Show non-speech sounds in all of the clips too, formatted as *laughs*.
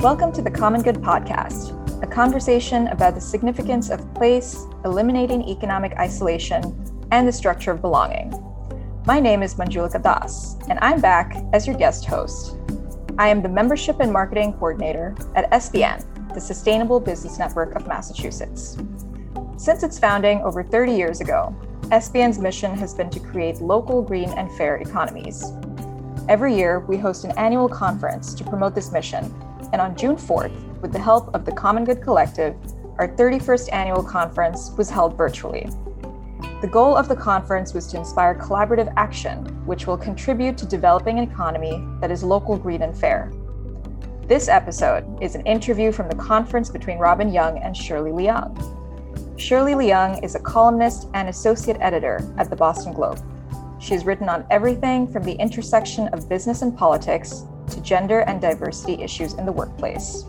Welcome to the Common Good Podcast, a conversation about the significance of place, eliminating economic isolation, and the structure of belonging. My name is Manjulika Das, and I'm back as your guest host. I am the Membership and Marketing Coordinator at SBN, the Sustainable Business Network of Massachusetts. Since its founding over 30 years ago, SBN's mission has been to create local, green, and fair economies. Every year, we host an annual conference to promote this mission, and on June 4th, with the help of the Common Good Collective, our 31st annual conference was held virtually. The goal of the conference was to inspire collaborative action, which will contribute to developing an economy that is local, green, and fair. This episode is an interview from the conference between Robin Young and Shirley Leung. Shirley Leung is a columnist and associate editor at the Boston Globe. She has written on everything from the intersection of business and politics to gender and diversity issues in the workplace.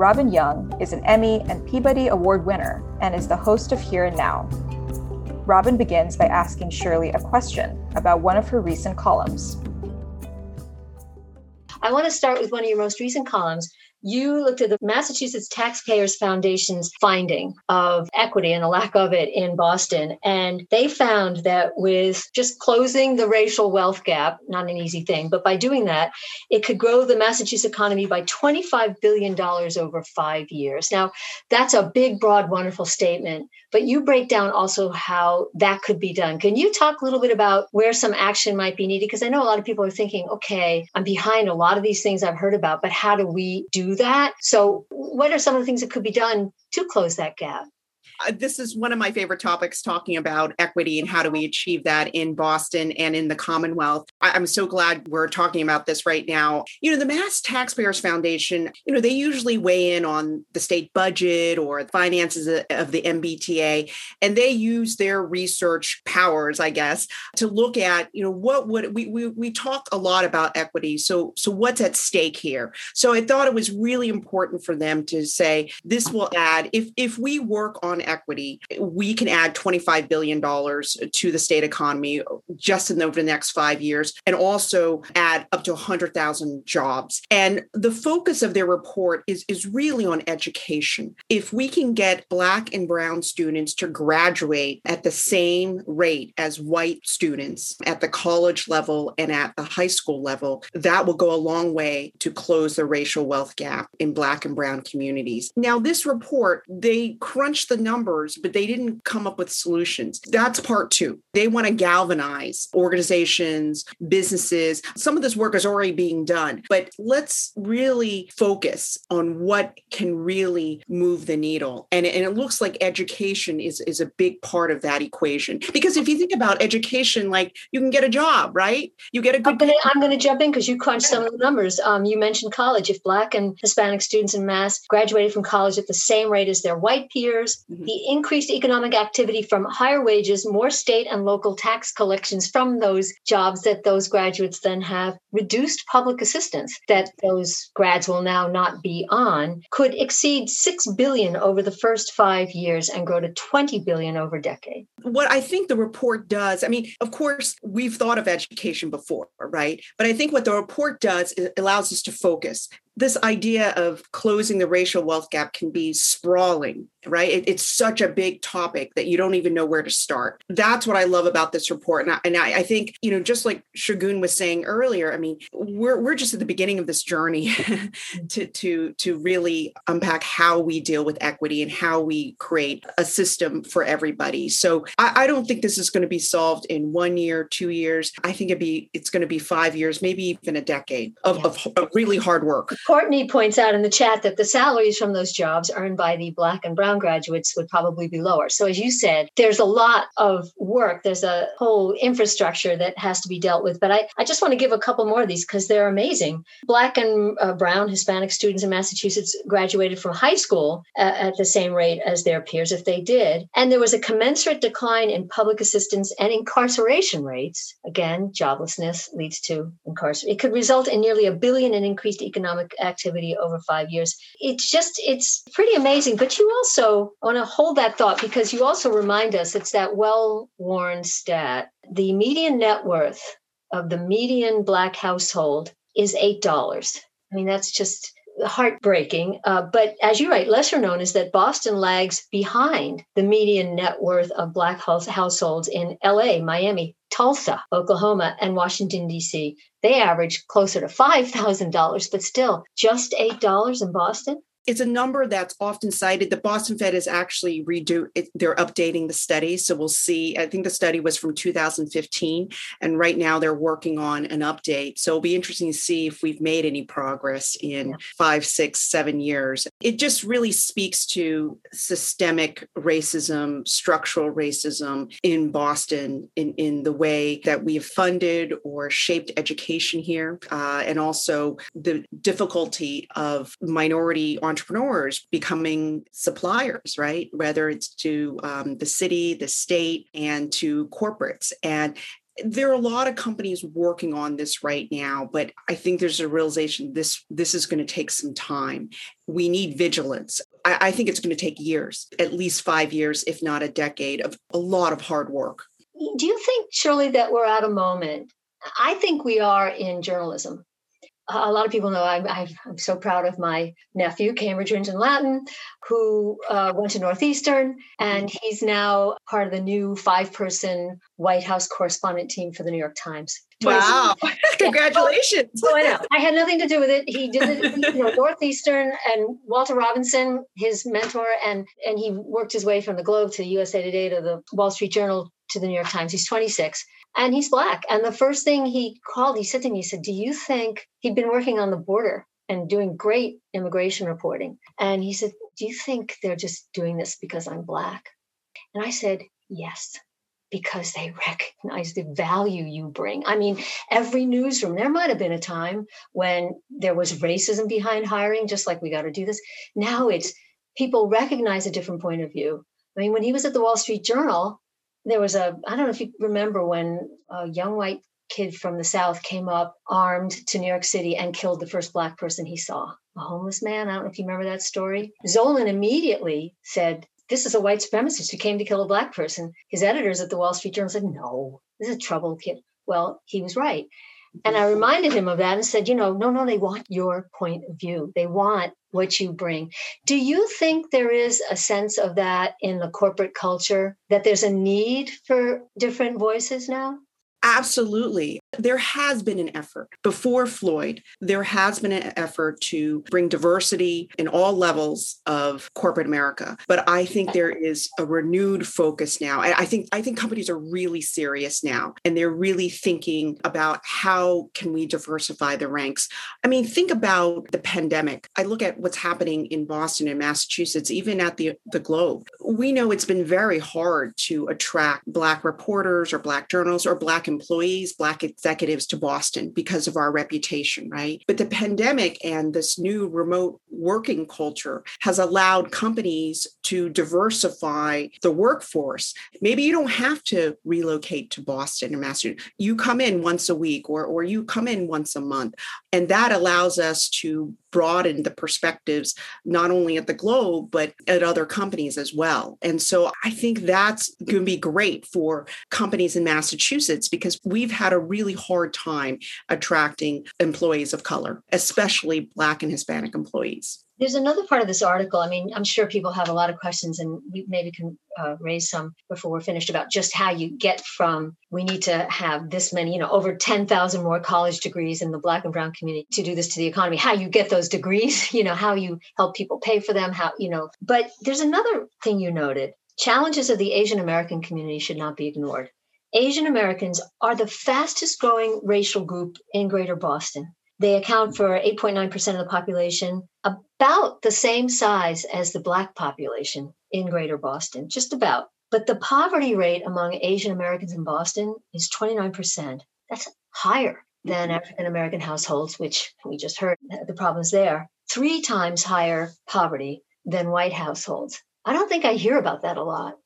Robin Young is an Emmy and Peabody Award winner and is the host of Here and Now. Robin begins by asking Shirley a question about one of her recent columns. I want to start with one of your most recent columns you looked at the Massachusetts Taxpayers Foundation's finding of equity and the lack of it in Boston. And they found that with just closing the racial wealth gap, not an easy thing, but by doing that, it could grow the Massachusetts economy by $25 billion over five years. Now, that's a big, broad, wonderful statement, but you break down also how that could be done. Can you talk a little bit about where some action might be needed? Because I know a lot of people are thinking, okay, I'm behind a lot of these things I've heard about, but how do we do that. So, what are some of the things that could be done to close that gap? Uh, this is one of my favorite topics talking about equity and how do we achieve that in Boston and in the Commonwealth. I, am so glad we're talking about this right now. You know, the Mass Taxpayers Foundation, you know, they usually weigh in on the state budget or the finances of the MBTA, and they use their research powers, I guess, to look at, you know, what would we we, we talk a lot about equity. So so what's at stake here? So I thought it was really important for them to say this will add if if we work on equity, we can add $25 billion to the state economy just in over the next five years and also add up to 100,000 jobs. And the focus of their report is, is really on education. If we can get Black and Brown students to graduate at the same rate as white students at the college level and at the high school level, that will go a long way to close the racial wealth gap in Black and Brown communities. Now, this report, they crunched the numbers numbers, but they didn't come up with solutions. That's part two. They want to galvanize organizations, businesses. Some of this work is already being done, but let's really focus on what can really move the needle. And, and it looks like education is, is a big part of that equation. Because if you think about education, like you can get a job, right? You get a good. I'm going to jump in because you crunched some of the numbers. Um, you mentioned college. If Black and Hispanic students in Mass graduated from college at the same rate as their white peers, mm-hmm the increased economic activity from higher wages, more state and local tax collections from those jobs that those graduates then have, reduced public assistance that those grads will now not be on, could exceed 6 billion over the first 5 years and grow to 20 billion over a decade. What I think the report does, I mean, of course, we've thought of education before, right? But I think what the report does is allows us to focus this idea of closing the racial wealth gap can be sprawling right? It, it's such a big topic that you don't even know where to start. That's what i love about this report. And I, and I, I think you know just like shagun was saying earlier i mean we're, we're just at the beginning of this journey *laughs* to to to really unpack how we deal with equity and how we create a system for everybody. So i, I don't think this is going to be solved in one year two years. I think it'd be it's going to be five years maybe even a decade of, yeah. of, of really hard work Courtney points out in the chat that the salaries from those jobs earned by the black and brown graduates would probably be lower. So, as you said, there's a lot of work, there's a whole infrastructure that has to be dealt with. But I, I just want to give a couple more of these because they're amazing. Black and uh, brown Hispanic students in Massachusetts graduated from high school uh, at the same rate as their peers if they did. And there was a commensurate decline in public assistance and incarceration rates. Again, joblessness leads to incarceration. It could result in nearly a billion in increased economic activity over five years. It's just, it's pretty amazing. But you also want to hold that thought because you also remind us it's that well worn stat. The median net worth of the median Black household is $8. I mean, that's just heartbreaking. Uh, but as you write, lesser known is that Boston lags behind the median net worth of Black households in LA, Miami, Tulsa, Oklahoma, and Washington, D.C. They average closer to $5,000, but still just $8 in Boston it's a number that's often cited. The Boston Fed is actually redo it, they're updating the study. So we'll see. I think the study was from 2015, and right now they're working on an update. So it'll be interesting to see if we've made any progress in yeah. five, six, seven years. It just really speaks to systemic racism, structural racism in Boston in, in the way that we've funded or shaped education here, uh, and also the difficulty of minority entrepreneurs becoming suppliers, right? Whether it's to um, the city, the state, and to corporates. And there are a lot of companies working on this right now but i think there's a realization this this is going to take some time we need vigilance I, I think it's going to take years at least five years if not a decade of a lot of hard work do you think shirley that we're at a moment i think we are in journalism a lot of people know I'm, I'm, so proud of my nephew, Cambridge Rindge and Latin, who uh, went to Northeastern, and he's now part of the new five person White House correspondent team for the New York Times. Wow. *laughs* *laughs* Congratulations. Oh, I know. I had nothing to do with it. He did it, *laughs* you know, Northeastern and Walter Robinson, his mentor, and and he worked his way from the Globe to the USA Today to the Wall Street Journal to the New York Times. He's 26 and he's black. And the first thing he called, he said to me, he said, Do you think he'd been working on the border and doing great immigration reporting? And he said, Do you think they're just doing this because I'm black? And I said, Yes, because they recognize the value you bring. I mean, every newsroom, there might have been a time when there was racism behind hiring, just like we got to do this. Now it's people recognize a different point of view. I mean, when he was at the Wall Street Journal, there was a i don't know if you remember when a young white kid from the south came up armed to new york city and killed the first black person he saw a homeless man. I don't know if you remember that story. Zolan immediately said this is a white supremacist who came to kill a black person. His editors at the wall street journal said no this is a troubled kid. Well he was right. And I reminded him of that and said, you know, no, no, they want your point of view. They want what you bring. Do you think there is a sense of that in the corporate culture, that there's a need for different voices now? Absolutely. There has been an effort before Floyd, there has been an effort to bring diversity in all levels of corporate America. But I think there is a renewed focus now. I think I think companies are really serious now and they're really thinking about how can we diversify the ranks. I mean, think about the pandemic. I look at what's happening in Boston and Massachusetts, even at the, the Globe. We know it's been very hard to attract Black reporters or Black journalists or Black employees, Black executives to Boston because of our reputation, right? But the pandemic and this new remote working culture has allowed companies to diversify the workforce. Maybe you don't have to relocate to Boston or Massachusetts. You come in once a week or, or you come in once a month. And that allows us to broaden the perspectives, not only at the Globe, but at other companies as well. And so I think that's going to be great for companies in Massachusetts because we've had a really hard time attracting employees of color, especially Black and Hispanic employees. There's another part of this article. I mean, I'm sure people have a lot of questions, and we maybe can uh, raise some before we're finished about just how you get from we need to have this many, you know, over 10,000 more college degrees in the Black and Brown community to do this to the economy. How you get those degrees, *laughs* you know, how you help people pay for them, how, you know. But there's another thing you noted challenges of the Asian American community should not be ignored. Asian Americans are the fastest growing racial group in Greater Boston. They account for 8.9% of the population, about the same size as the Black population in Greater Boston, just about. But the poverty rate among Asian Americans in Boston is 29%. That's higher than mm-hmm. African American households, which we just heard the problems there. Three times higher poverty than white households. I don't think I hear about that a lot.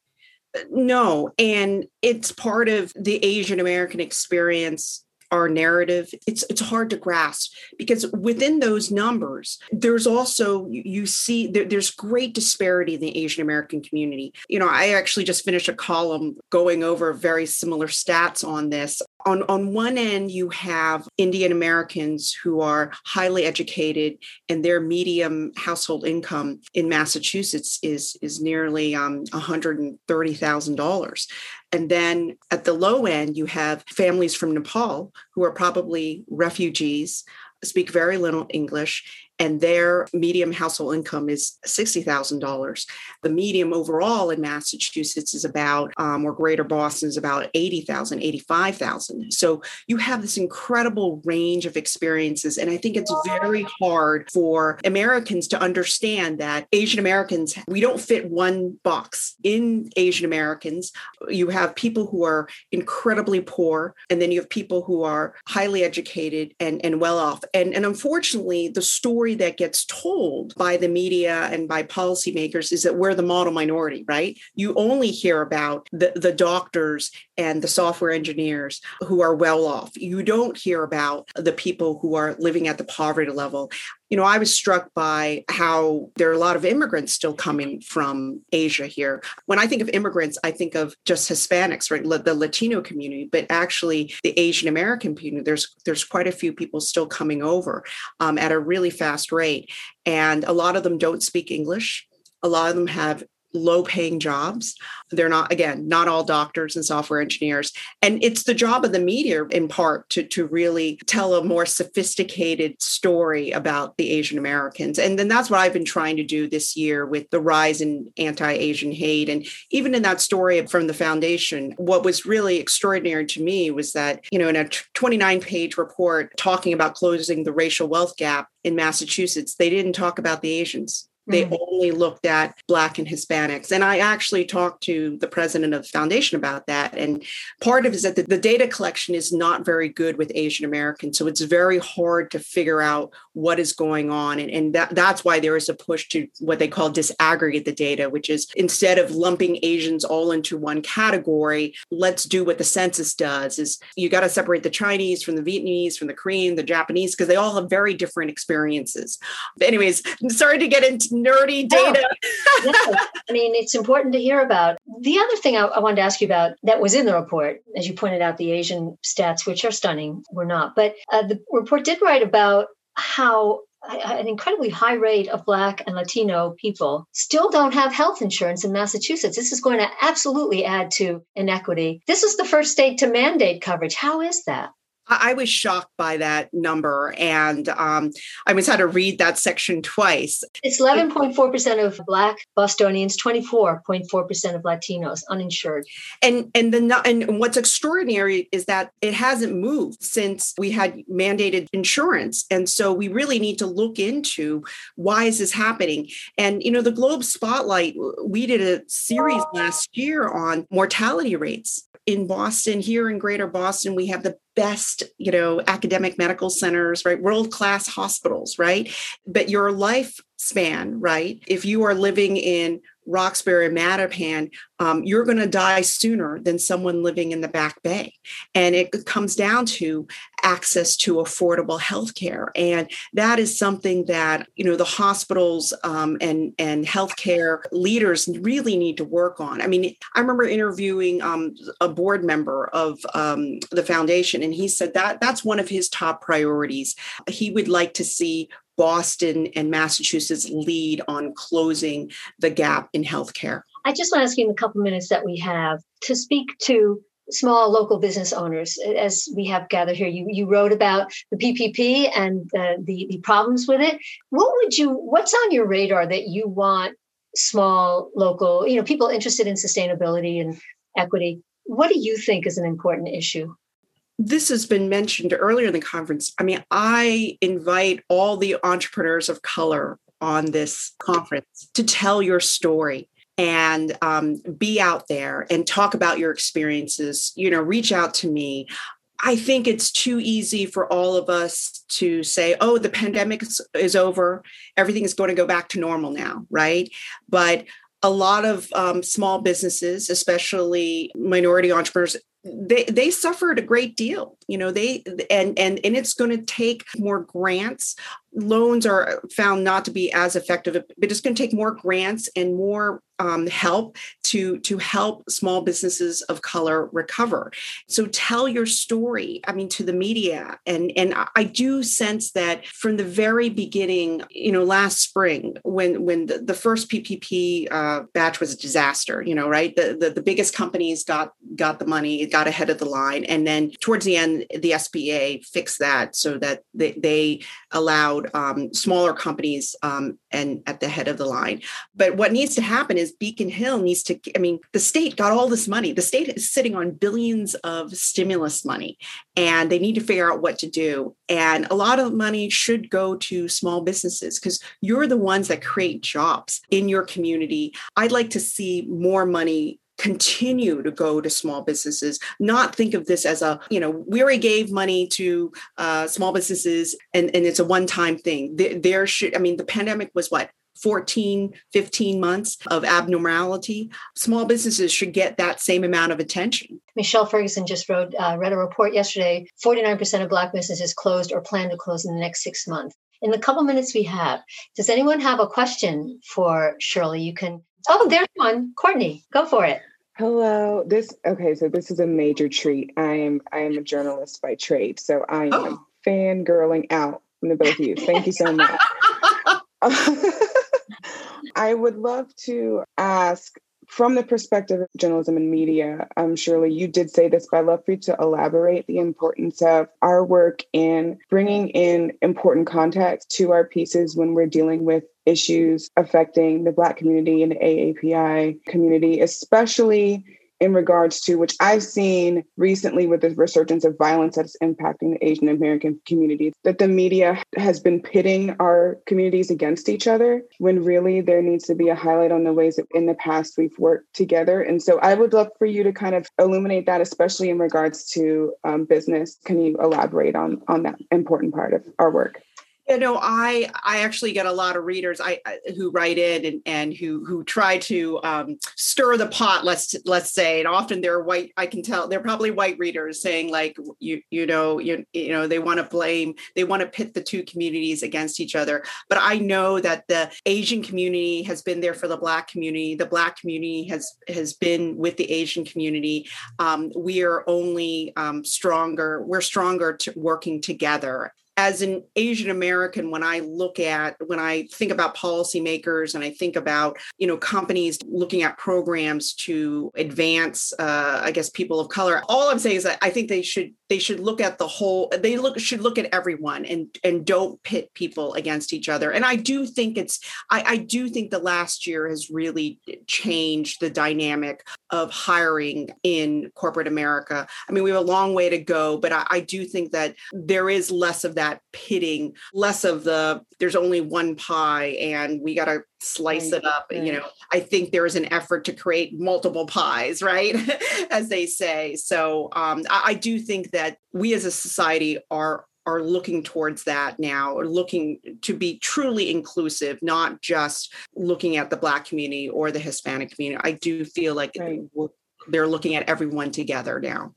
No, and it's part of the Asian American experience our narrative. It's it's hard to grasp because within those numbers there's also you see there, there's great disparity in the asian american community. You know i actually just finished a column going over very similar stats on this on, on one end, you have Indian Americans who are highly educated and their medium household income in Massachusetts is, is nearly um, $130,000. And then at the low end, you have families from Nepal who are probably refugees, speak very little English, and their medium household income is $60,000. The medium overall in Massachusetts is about, um, or Greater Boston is about 80,000, 85,000. So you have this incredible range of experiences. And I think it's very hard for Americans to understand that Asian Americans, we don't fit one box. In Asian Americans, you have people who are incredibly poor, and then you have people who are highly educated and, and well off. And, and unfortunately, the story story that gets told by the media and by policymakers is that we're the model minority, right? You only hear about the, the doctors and the software engineers who are well off. You don't hear about the people who are living at the poverty level you know, I was struck by how there are a lot of immigrants still coming from Asia here. When I think of immigrants, I think of just Hispanics, right? The Latino community, but actually the Asian American community. There's there's quite a few people still coming over um, at a really fast rate, and a lot of them don't speak English. A lot of them have low paying jobs. They're not, again, not all doctors and software engineers. And it's the job of the media, in part, to, to really tell a more sophisticated story about the Asian Americans. And then that's what I've been trying to do this year with the rise in anti Asian hate. And even in that story from the foundation, what was really extraordinary to me was that, you know, in a 29 page report talking about closing the racial wealth gap in Massachusetts, they didn't talk about the Asians they mm. only looked at Black and Hispanics. And I actually talked to the president of the foundation about that. And part of it is that the, the data collection is not very good with Asian Americans. So it's very hard to figure out what is going on. And, and that, that's why there is a push to what they call disaggregate the data, which is instead of lumping Asians all into one category, let's do what the census does is you got to separate the Chinese from the Vietnamese, from the Korean, the Japanese, because they all have very different experiences. But anyways, *laughs* sorry to get into nerdy data. *laughs* No. no. I mean, it's important to hear about. The other thing I, I, wanted to ask you about that was in the report, as you pointed out, the Asian stats, which are stunning, were not. But uh, the report did write about how an incredibly high rate of Black and Latino people still don't have health insurance in Massachusetts. This is going to absolutely add to inequity. This is the first state to mandate coverage. How is that? I was shocked by that number, and um, I was had to read that section twice. It's 11.4% of Black Bostonians, 24.4% of Latinos uninsured. And and the and what's extraordinary is that it hasn't moved since we had mandated insurance, and so we really need to look into why is this happening. And you know, the Globe Spotlight, we did a series last year on mortality rates in Boston, here in Greater Boston, we have the best, you know, academic medical centers, right? World class hospitals, right? But your lifespan, right? If you are living in Roxbury, and Mattapan, um, you're going to die sooner than someone living in the Back Bay. And it comes down to access to affordable health care. And that is something that, you know, the hospitals um, and, and healthcare leaders really need to work on. I mean, I remember interviewing um, a board member of um, the foundation, and he said that that's one of his top priorities. He would like to see Boston and Massachusetts lead on closing the gap in healthcare. I just want to ask you in the couple minutes that we have to speak to small local business owners as we have gathered here. You, you wrote about the ppp and the, the, the problems with it. What would you what's on your radar that you want small local you know people interested in sustainability and equity? What do you think is an important issue this has been mentioned earlier in the conference. I mean, I invite all the entrepreneurs of color on this conference to tell your story and um, be out there and talk about your experiences. You know, reach out to me. I think it's too easy for all of us to say, oh, the pandemic is, over. Everything is going to go back to normal now, right? But a lot of um, small businesses, especially minority entrepreneurs, they they suffered a great deal you know they and and and it's going to take more grants. Loans are found not to be as effective but it's going to take more grants and more um, help to to help small businesses of color recover. So tell your story i mean to the media and and i do sense that from the very beginning you know last spring when when the, the first ppp uh, batch was a disaster you know right? The, the the biggest companies got got the money got ahead of the line and then towards the end the sba fixed that so that they, they allowed um, smaller companies um, and at the head of the line but what needs to happen is Beacon Hill needs to, I mean, the state got all this money. The state is sitting on billions of stimulus money and they need to figure out what to do. And a lot of money should go to small businesses because you're the ones that create jobs in your community. I'd like to see more money continue to go to small businesses not think of this as a you know we already gave money to uh, small businesses and, and it's a one-time thing there, there should i mean the pandemic was what 14, 15 months of abnormality, small businesses should get that same amount of attention. Michelle Ferguson just wrote, uh, read a report yesterday 49% of Black businesses closed or plan to close in the next six months. In the couple minutes we have, does anyone have a question for Shirley? You can, oh, there's one. Courtney, go for it. Hello. This okay, so this is a major treat. I am I am a journalist by trade, so I am oh. fangirling out from the both of you. Thank you so much. *laughs* *laughs* I would love to ask from the perspective of journalism and media, um, Shirley, you did say this, but I'd love for you to elaborate the importance of our work in bringing in important context to our pieces when we're dealing with issues affecting the Black community and the AAPI community, especially in regards to which I've seen recently with the resurgence of violence that's impacting the Asian American community, that the media has been pitting our communities against each other when really there needs to be a highlight on the ways that in the past we've worked together. And so I would love for you to kind of illuminate that, especially in regards to um, business. Can you elaborate on, on that important part of our work? You know, I I actually get a lot of readers I, I who write in and, and who who try to um, stir the pot. Let's let's say, and often they're white. I can tell they're probably white readers saying like you you know you you know they want to blame they want to pit the two communities against each other. But I know that the Asian community has been there for the Black community. The Black community has has been with the Asian community. Um, we are only um, stronger. We're stronger to working together as an Asian American, when I look at, when I think about policymakers and I think about, you know, companies looking at programs to advance, uh, I guess, people of color, all I'm saying is that I think they should they should look at the whole they look should look at everyone and and don't pit people against each other. And i do think it's i, I do think the last year has really changed the dynamic of hiring in corporate america. I mean we have a long way to go but i, I do think that there is less of that pitting less of the there's only one pie and we got to slice right, it up right. you know? I think there is an effort to create multiple pies right? *laughs* As they say. So um, I, I do think that we as a society are are looking towards that now or looking to be truly inclusive not just looking at the black community or the hispanic community. I do feel like right. they're looking at everyone together now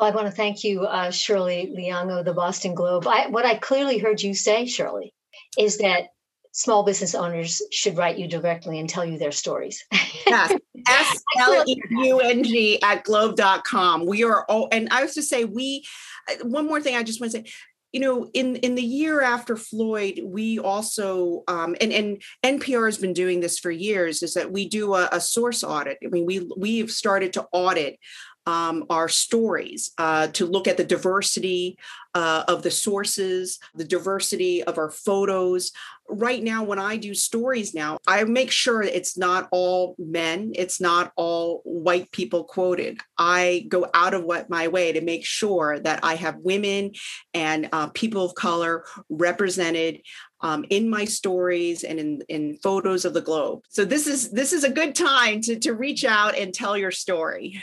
well, I want to thank you, uh, Shirley Leung of the Boston Globe. I, what I clearly heard you say, Shirley, is that small business owners should write you directly and tell you their stories. yes. *laughs* S L E U N G at globe.com. We are, oh, and I was to say, we, uh, one more thing I just want to say, you know in in the year after floyd we also um, and and npr has been doing this for years is that we do a, a source audit i mean we we've started to audit um, our stories uh, to look at the diversity uh, of the sources, the diversity of our photos. Right now, when I do stories now, I make sure it's not all men, it's not all white people quoted. I go out of what my way to make sure that I have women and uh, people of color represented um, in my stories and in, in photos of the globe. So this is this is a good time to, to reach out and tell your story.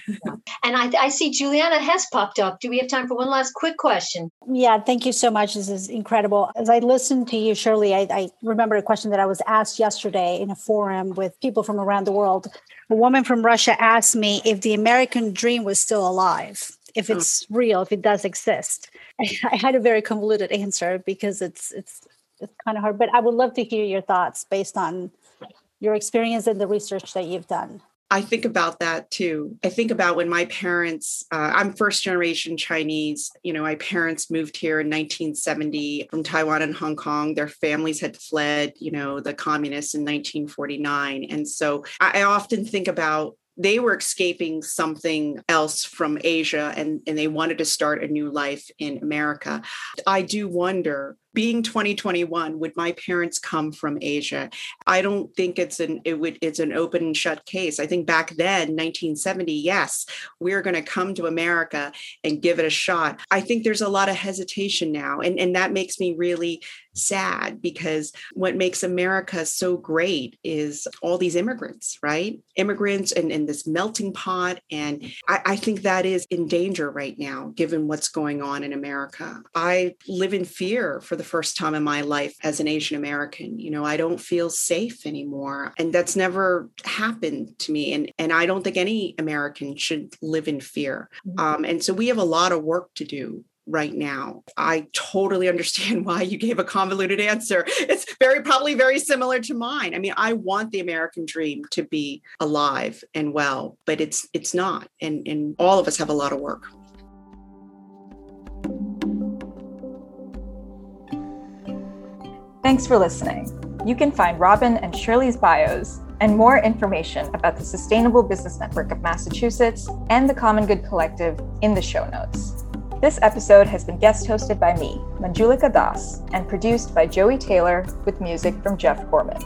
and I, I see Juliana has popped up. Do we have time for one last quick question? Yeah, thank you so much. This is incredible. As I listened to you, Shirley, I, I remember a question that I was asked yesterday in a forum with people from around the world. A woman from Russia asked me if the American dream was still alive, if it's real, if it does exist. *laughs* I had a very convoluted answer because it's it's it's kind of hard. But I would love to hear your thoughts based on your experience and the research that you've done. I think about that too. I think about when my parents, uh, I'm first generation Chinese. You know, my parents moved here in 1970 from Taiwan and Hong Kong. Their families had fled, you know, the communists in 1949. And so I often think about they were escaping something else from Asia and, and they wanted to start a new life in America. I do wonder being 2021 would my parents come from asia? I don't think it's an it would it's an open and shut case. I think back then 1970 yes we're going to come to america and give it a shot. I think there's a lot of hesitation now and and that makes me really sad because what makes america so great is all these immigrants right? Immigrants and, and this melting pot and I, I think that is in danger right now given what's going on in america. I live in fear for the first time in my life as an Asian American. You know, I don't feel safe anymore. And that's never happened to me. And, and I don't think any American should live in fear. Mm-hmm. Um, and so we have a lot of work to do right now. I totally *laughs* understand why you gave a convoluted answer. It's very probably very similar to mine. I mean, I want the American dream to be alive and well, but it's it's not. And and all of us have a lot of work. Thanks for listening. You can find Robin and Shirley's bios and more information about the Sustainable Business Network of Massachusetts and the Common Good Collective in the show notes. This episode has been guest hosted by me, Manjulika Das, and produced by Joey Taylor with music from Jeff Gorman.